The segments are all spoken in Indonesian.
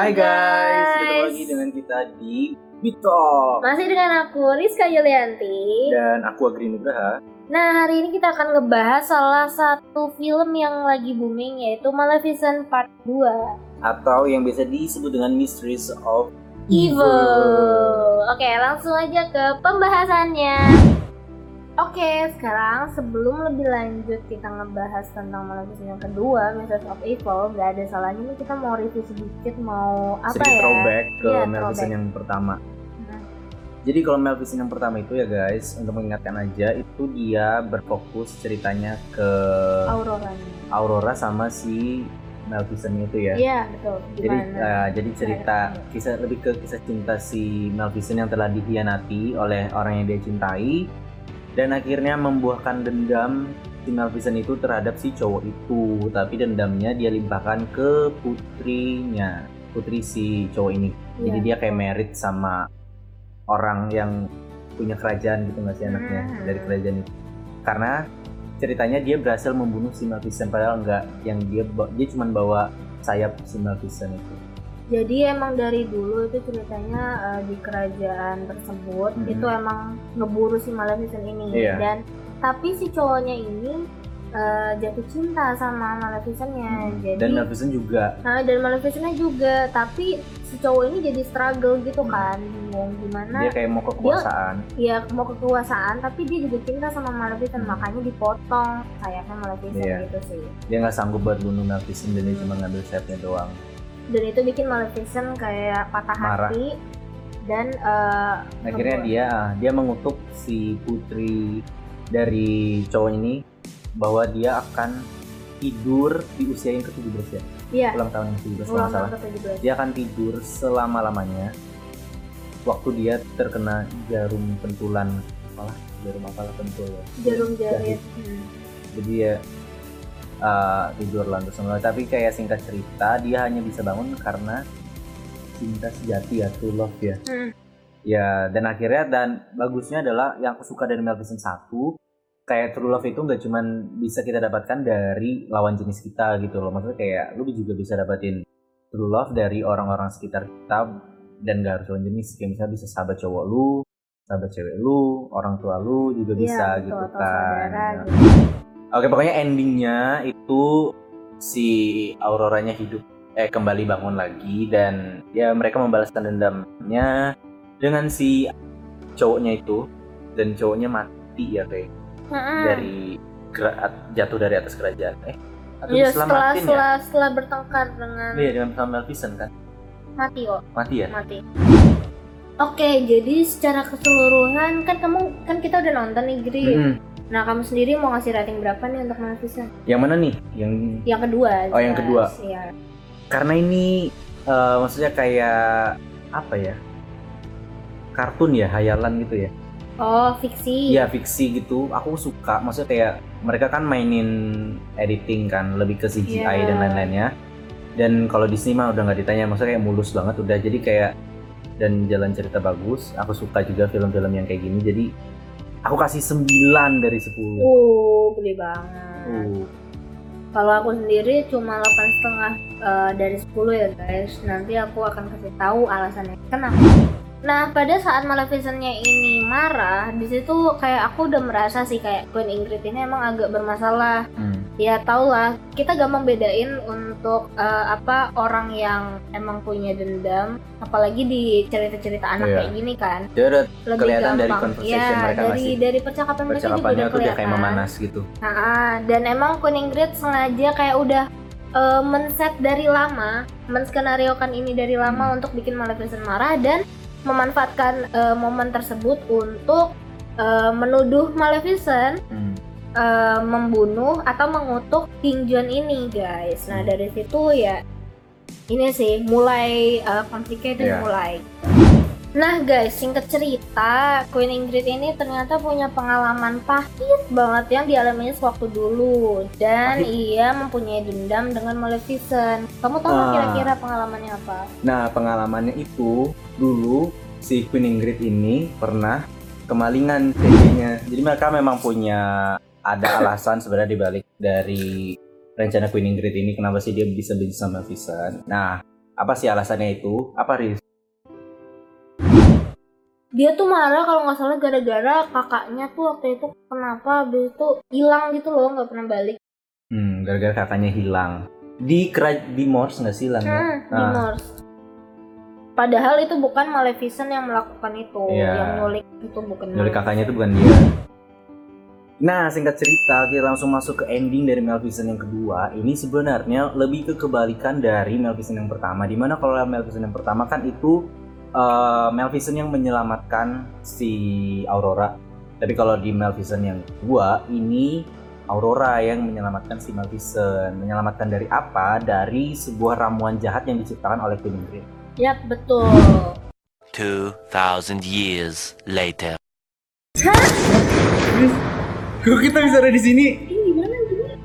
Hai guys, ketemu lagi dengan kita di Bitalk Masih dengan aku Rizka Yulianti. dan aku Agri Nugraha. Nah, hari ini kita akan ngebahas salah satu film yang lagi booming yaitu Maleficent Part 2. atau yang biasa disebut dengan Mysteries of Evil. Oke, langsung aja ke pembahasannya. Oke, sekarang sebelum lebih lanjut kita ngebahas tentang Maleficent yang kedua, Mistress of Evil, gak ada salahnya nih kita mau review sedikit, mau apa Sedikit ya? throwback ke Iya, Maleficent throwback. yang pertama. Hmm. Jadi kalau Maleficent yang pertama itu ya guys, untuk mengingatkan aja itu dia berfokus ceritanya ke Aurora. Aurora sama si Maleficent itu ya. Iya, betul. Jadi, eh, jadi cerita kisah lebih ke kisah cinta si Maleficent yang telah dikhianati oleh orang yang dia cintai dan akhirnya membuahkan dendam si Maleficent itu terhadap si cowok itu tapi dendamnya dia limpahkan ke putrinya putri si cowok ini jadi Iya. dia kayak merit sama orang yang punya kerajaan gitu nggak sih anaknya Hmm. dari kerajaan itu karena ceritanya dia berhasil membunuh si Maleficent padahal enggak yang dia dia cuma bawa sayap si Maleficent itu Jadi emang dari dulu itu ceritanya eh, di kerajaan tersebut Mhm. itu emang ngeburu si Maleficent ini Iya. dan tapi si cowoknya ini eh, jatuh cinta sama Maleficentnya Hmm. jadi dan Maleficent juga nah, dan Maleficentnya juga tapi si cowok ini jadi struggle gitu Hmm. kan bingung gimana dia kayak mau kekuasaan ya mau kekuasaan tapi dia juga cinta sama Maleficent Hmm. makanya dipotong sayapnya Maleficent Iya. gitu sih dia nggak sanggup buat bunuh Maleficent dan dia Hmm. cuma ngambil sayapnya doang dan itu bikin Maleficent kayak patah Marah. hati dan eh, akhirnya dia dia mengutuk si putri dari cowok ini bahwa dia akan tidur di usia yang ke-17 ya Iya. ulang tahun yang ke-17 kalau ulang salah ke-17 dia akan tidur selama-lamanya waktu dia terkena jarum pentulan malah jarum apalah pentul ya jarum Jahit. jahit Hmm. jadi ya uh, tidur lantas semua tapi kayak singkat cerita dia hanya bisa bangun karena cinta sejati ya true love ya. Hmm. ya dan akhirnya dan bagusnya adalah yang aku suka dari Maleficent 1 kayak true love itu nggak cuman bisa kita dapatkan dari lawan jenis kita gitu loh. Maksudnya kayak lu juga bisa dapatin true love dari orang-orang sekitar kita dan gak harus lawan jenis. Kayak misalnya bisa sahabat cowok lu sahabat cewek lu orang tua lu juga Iya, bisa gitu kan saudara gitu. Oke pokoknya endingnya itu si Auroranya hidup eh kembali bangun lagi dan ya mereka membalaskan dendamnya dengan si cowoknya itu dan cowoknya mati ya kayak dari jatuh dari atas kerajaan. Eh atau Iya, setelah diselamatin ya? setelah setelah bertengkar dengan iya dengan sama Maleficent kan? Mati kok mati ya? Mati. Oke, jadi secara keseluruhan kan kamu kan kita udah nonton nih Gri. Mm-mm. Nah kamu sendiri mau ngasih rating berapa nih untuk Maleficent? yang mana nih yang Yang kedua. Oh, yang jelas. kedua. Iya. karena ini eh, maksudnya kayak apa ya kartun ya hayalan gitu ya Oh fiksi. Iya fiksi gitu, aku suka. Maksudnya kayak mereka kan mainin editing kan, lebih ke CGI Iya. dan lain-lainnya. Dan kalau Disney mah udah nggak ditanya, maksudnya kayak mulus banget udah. Jadi kayak dan jalan cerita bagus. Aku suka juga film-film yang kayak gini. Jadi aku kasih 9 dari 10. Uh, gede banget. Uh, Kalau aku sendiri cuma 8 setengah eh, dari 10 ya guys. Nanti aku akan kasih tahu alasannya kenapa. Nah pada saat Maleficentnya ini marah, di situ kayak aku udah merasa sih kayak Queen Ingrid ini emang agak bermasalah. hmm. Ya tau lah, kita gampang bedain untuk eh, apa orang yang emang punya dendam, apalagi di cerita-cerita anak Iya. kayak gini kan. Dia udah Lebih Kelihatan dari gampang. conversation ya, mereka dari ngasih dari percakapan mereka juga udah udah kayak kelihatan. memanas gitu. Nah, dan emang Queen Ingrid sengaja kayak udah eh, men-set dari lama, menskenariokan ini dari lama Hmm. untuk bikin Maleficent marah dan memanfaatkan eh, momen tersebut untuk eh, menuduh Maleficent Hmm. Eh, membunuh atau mengutuk King John ini, guys. Nah, Hmm. dari situ ya ini sih mulai eh, complicated Iya. mulai. Nah guys, singkat cerita, Queen Ingrid ini ternyata punya pengalaman pahit banget yang dialaminya sewaktu dulu Dan Pahit? ia mempunyai dendam dengan Maleficent Kamu tahu nggak Ah. kira-kira pengalamannya apa? Nah pengalamannya itu dulu si Queen Ingrid ini pernah kemalingan CD-nya. Jadi mereka memang punya ada alasan sebenarnya dibalik dari rencana Queen Ingrid ini kenapa sih dia bisa benci sama Maleficent. Nah Apa sih alasannya itu? Apa Riz? dia tuh marah kalau nggak salah gara-gara kakaknya tuh waktu itu kenapa habis itu hilang gitu loh nggak pernah balik Hmm, gara-gara kakaknya hilang. Di kera di Morse nggak sih hilangnya? hmm, di Ah. Morse padahal itu bukan Maleficent yang melakukan itu Iya. yang nyulik itu bukan Nyulik kakaknya itu bukan dia. Nah, singkat cerita, kita langsung masuk ke ending dari Maleficent yang kedua. Ini sebenarnya lebih ke kebalikan dari Maleficent yang pertama. Di mana kalau Maleficent yang pertama kan itu eh, Maleficent yang menyelamatkan si Aurora. Tapi kalau di Maleficent yang kedua, ini Aurora yang menyelamatkan si Maleficent. Menyelamatkan dari apa? Dari sebuah ramuan jahat yang diciptakan oleh Queen Ingrid. Yap, betul 2,000 years later. Kok kita bisa ada di sini? ini gimana gimana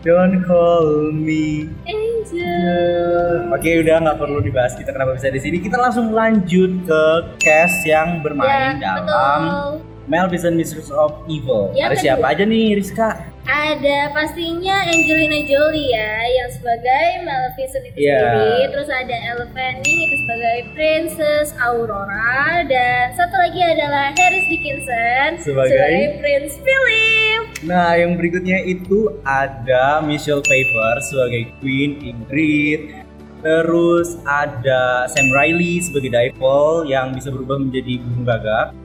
Don't call me Angel Oke udah nggak perlu dibahas kita kenapa bisa di sini. Kita langsung lanjut ke cast yang bermain ya, dalam betul Maleficent Mistress of Evil. Ya, Ada siapa aja nih Rizka? Ada pastinya Angelina Jolie ya yang sebagai Maleficent itu Iya. sendiri. Terus ada Elle Fanning itu sebagai Princess Aurora dan satu lagi adalah Harris Dickinson Sebagai? Prince Philip. Nah yang berikutnya itu ada Michelle Pfeiffer sebagai Queen Ingrid. Terus ada Sam Riley sebagai Dival yang bisa berubah menjadi burung gagak.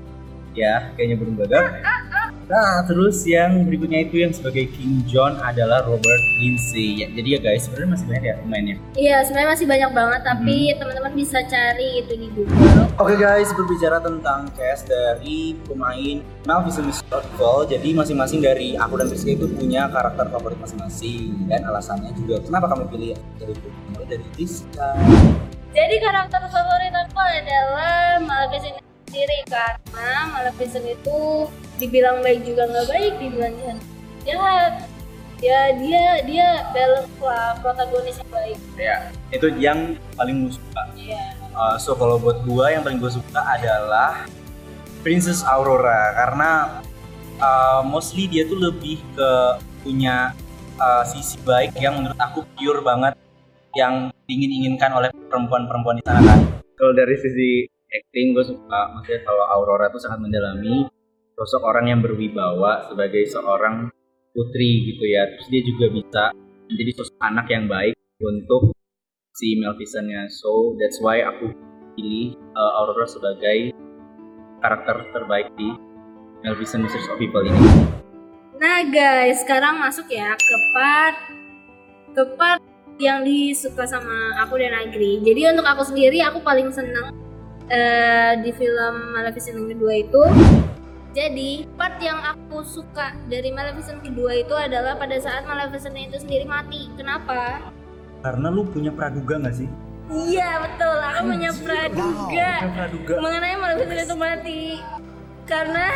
Ya, kayaknya burung gagak. Nah, terus yang berikutnya itu yang sebagai King John adalah Robert Lindsay. Ya, jadi ya guys, sebenarnya masih banyak ya pemainnya. Iya sebenarnya masih banyak banget tapi Hmm. teman-teman bisa cari itu di Google. Oke guys, berbicara tentang cast dari pemain of Evil, jadi masing-masing dari aku dan Rizky itu punya karakter favorit masing-masing dan alasannya juga kenapa kamu pilih dari dari Rizka. Jadi karakter favorit aku adalah Maleficent sendiri karena Maleficent itu dibilang baik juga nggak baik, dibilang jahat jahat. Ya dia dia balance lah protagonis yang baik. Ya, itu yang paling gue suka. Iya. Uh, so kalau buat gua yang paling gue suka adalah Princess Aurora karena uh, mostly dia tuh lebih ke punya uh, sisi baik yang menurut aku pure banget yang ingin inginkan oleh perempuan-perempuan di sana kan. Kalau dari sisi acting gue suka maksudnya kalau Aurora tuh sangat mendalami sosok orang yang berwibawa sebagai seorang putri gitu ya. Terus dia juga bisa menjadi sosok anak yang baik untuk si Maleficent-nya. So that's why aku pilih uh, Aurora sebagai karakter terbaik di Maleficent Mistress of Evil ini. Nah guys, sekarang masuk ya ke part ke part yang disuka sama aku dan Agri. Jadi untuk aku sendiri aku paling seneng eh, di film Maleficent yang kedua itu. Jadi part yang aku suka dari Maleficent kedua itu adalah pada saat Maleficent itu sendiri mati. Kenapa? Karena lu punya praduga gak sih? Iya betul, aku punya praduga praduga. mengenai Maleficent itu mati. Karena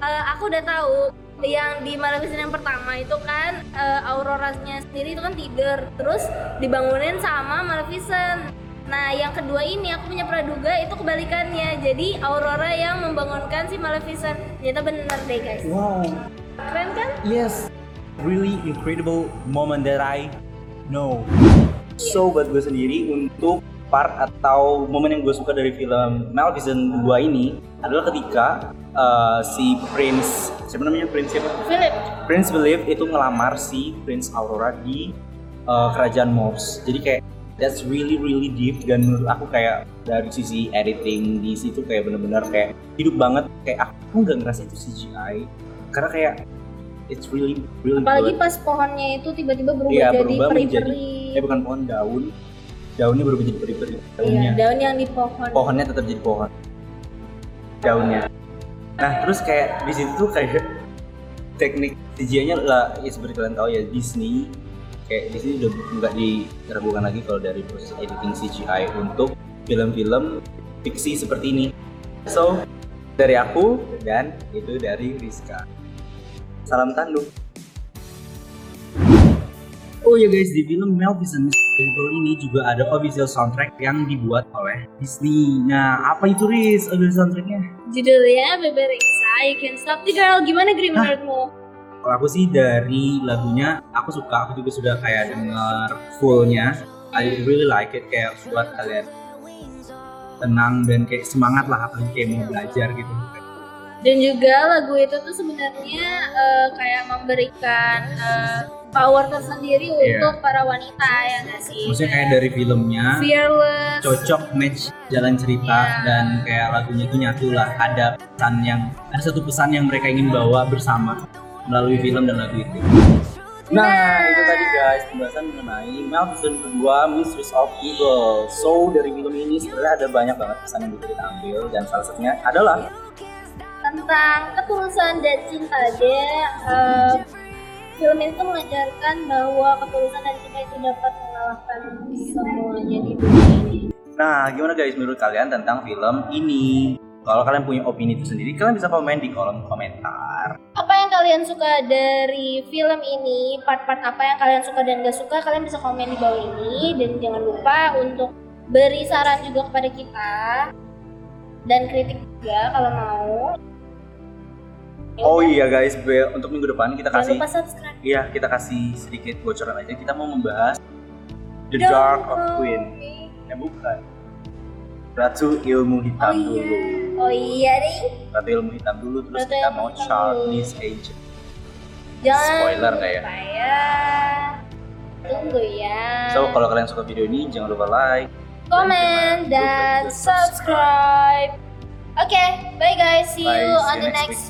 eh, aku udah tahu yang di Maleficent yang pertama itu kan eh, Auroranya sendiri itu kan tidur, terus dibangunin sama Maleficent. Nah, yang kedua ini aku punya praduga itu kebalikannya. Jadi Aurora yang membangunkan si Maleficent. Ternyata bener deh guys. Wow, Keren kan? yes, really incredible moment that I know. So buat gue sendiri untuk part atau momen yang gue suka dari film Maleficent 2 ini adalah ketika uh, si Prince siapa namanya Prince siapa? Philip. Prince Philip itu ngelamar si Prince Aurora di uh, kerajaan Morse. Jadi kayak that's really really deep dan menurut aku kayak dari sisi editing di situ kayak bener-bener kayak hidup banget kayak aku nggak ngerasa itu CGI karena kayak it's really really Apalagi good. pas pohonnya itu tiba-tiba berubah Iya, jadi peri-peri. Eh bukan pohon daun, daunnya berubah jadi peri-peri. Iya, Daunnya, daun yang di pohon. pohonnya tetap jadi pohon. Daunnya. Nah terus kayak di situ tuh kayak teknik CGI-nya lah ya seperti kalian tahu ya Disney kayak di sini udah nggak diragukan lagi kalau dari proses editing CGI untuk film-film fiksi seperti ini. So dari aku dan itu dari Rizka. Salam tanduk. Oh ya guys, di film Maleficent Evil ini juga ada official soundtrack yang dibuat oleh Disney. Nah, apa itu Riz official soundtracknya? Judulnya Bebe Rexha, You Can Stop the Girl. Gimana Grim menurutmu? Kalau aku sih dari lagunya, aku suka. Aku juga sudah kayak denger fullnya. I really like it kayak buat kalian tenang dan kayak semangat lah apalagi kayak mau belajar gitu dan juga lagu itu tuh sebenarnya eh, kayak memberikan eh, power tersendiri Iya. untuk para wanita ya nggak sih maksudnya kayak dari filmnya fearless cocok match jalan cerita Iya. dan kayak lagunya itu nyatu lah ada pesan yang ada satu pesan yang mereka ingin bawa bersama melalui film dan lagu itu nah, itu tadi guys pembahasan mengenai Maleficent kedua Mistress of Evil so dari film ini sebenarnya ada banyak banget pesan yang bisa kita ambil dan salah satunya adalah tentang ketulusan dan cinta dia eh, film itu mengajarkan bahwa ketulusan dan cinta itu dapat mengalahkan semuanya di dunia ini Nah, gimana guys menurut kalian tentang film ini? Kalau kalian punya opini itu sendiri, kalian bisa komen di kolom komentar. Kalian suka dari film ini part-part apa yang kalian suka dan gak suka kalian bisa komen di bawah ini dan jangan lupa untuk beri saran juga kepada kita dan kritik juga kalau mau Ya Oh iya guys, untuk minggu depan kita jangan kasih lupa subscribe iya, kita kasih sedikit bocoran aja. Kita mau membahas The Don't Dark of Queen. Eh bukan. Ratu Ilmu Hitam oh iya dulu. Oh iya deh Ratu Ilmu Hitam dulu terus kita mau Charlie's Angel. jangan Spoiler nggak ya? ya tunggu ya So, kalau kalian suka video ini jangan lupa like. comment dan subscribe. Okay, bye guys. See Bye, you see on you the next next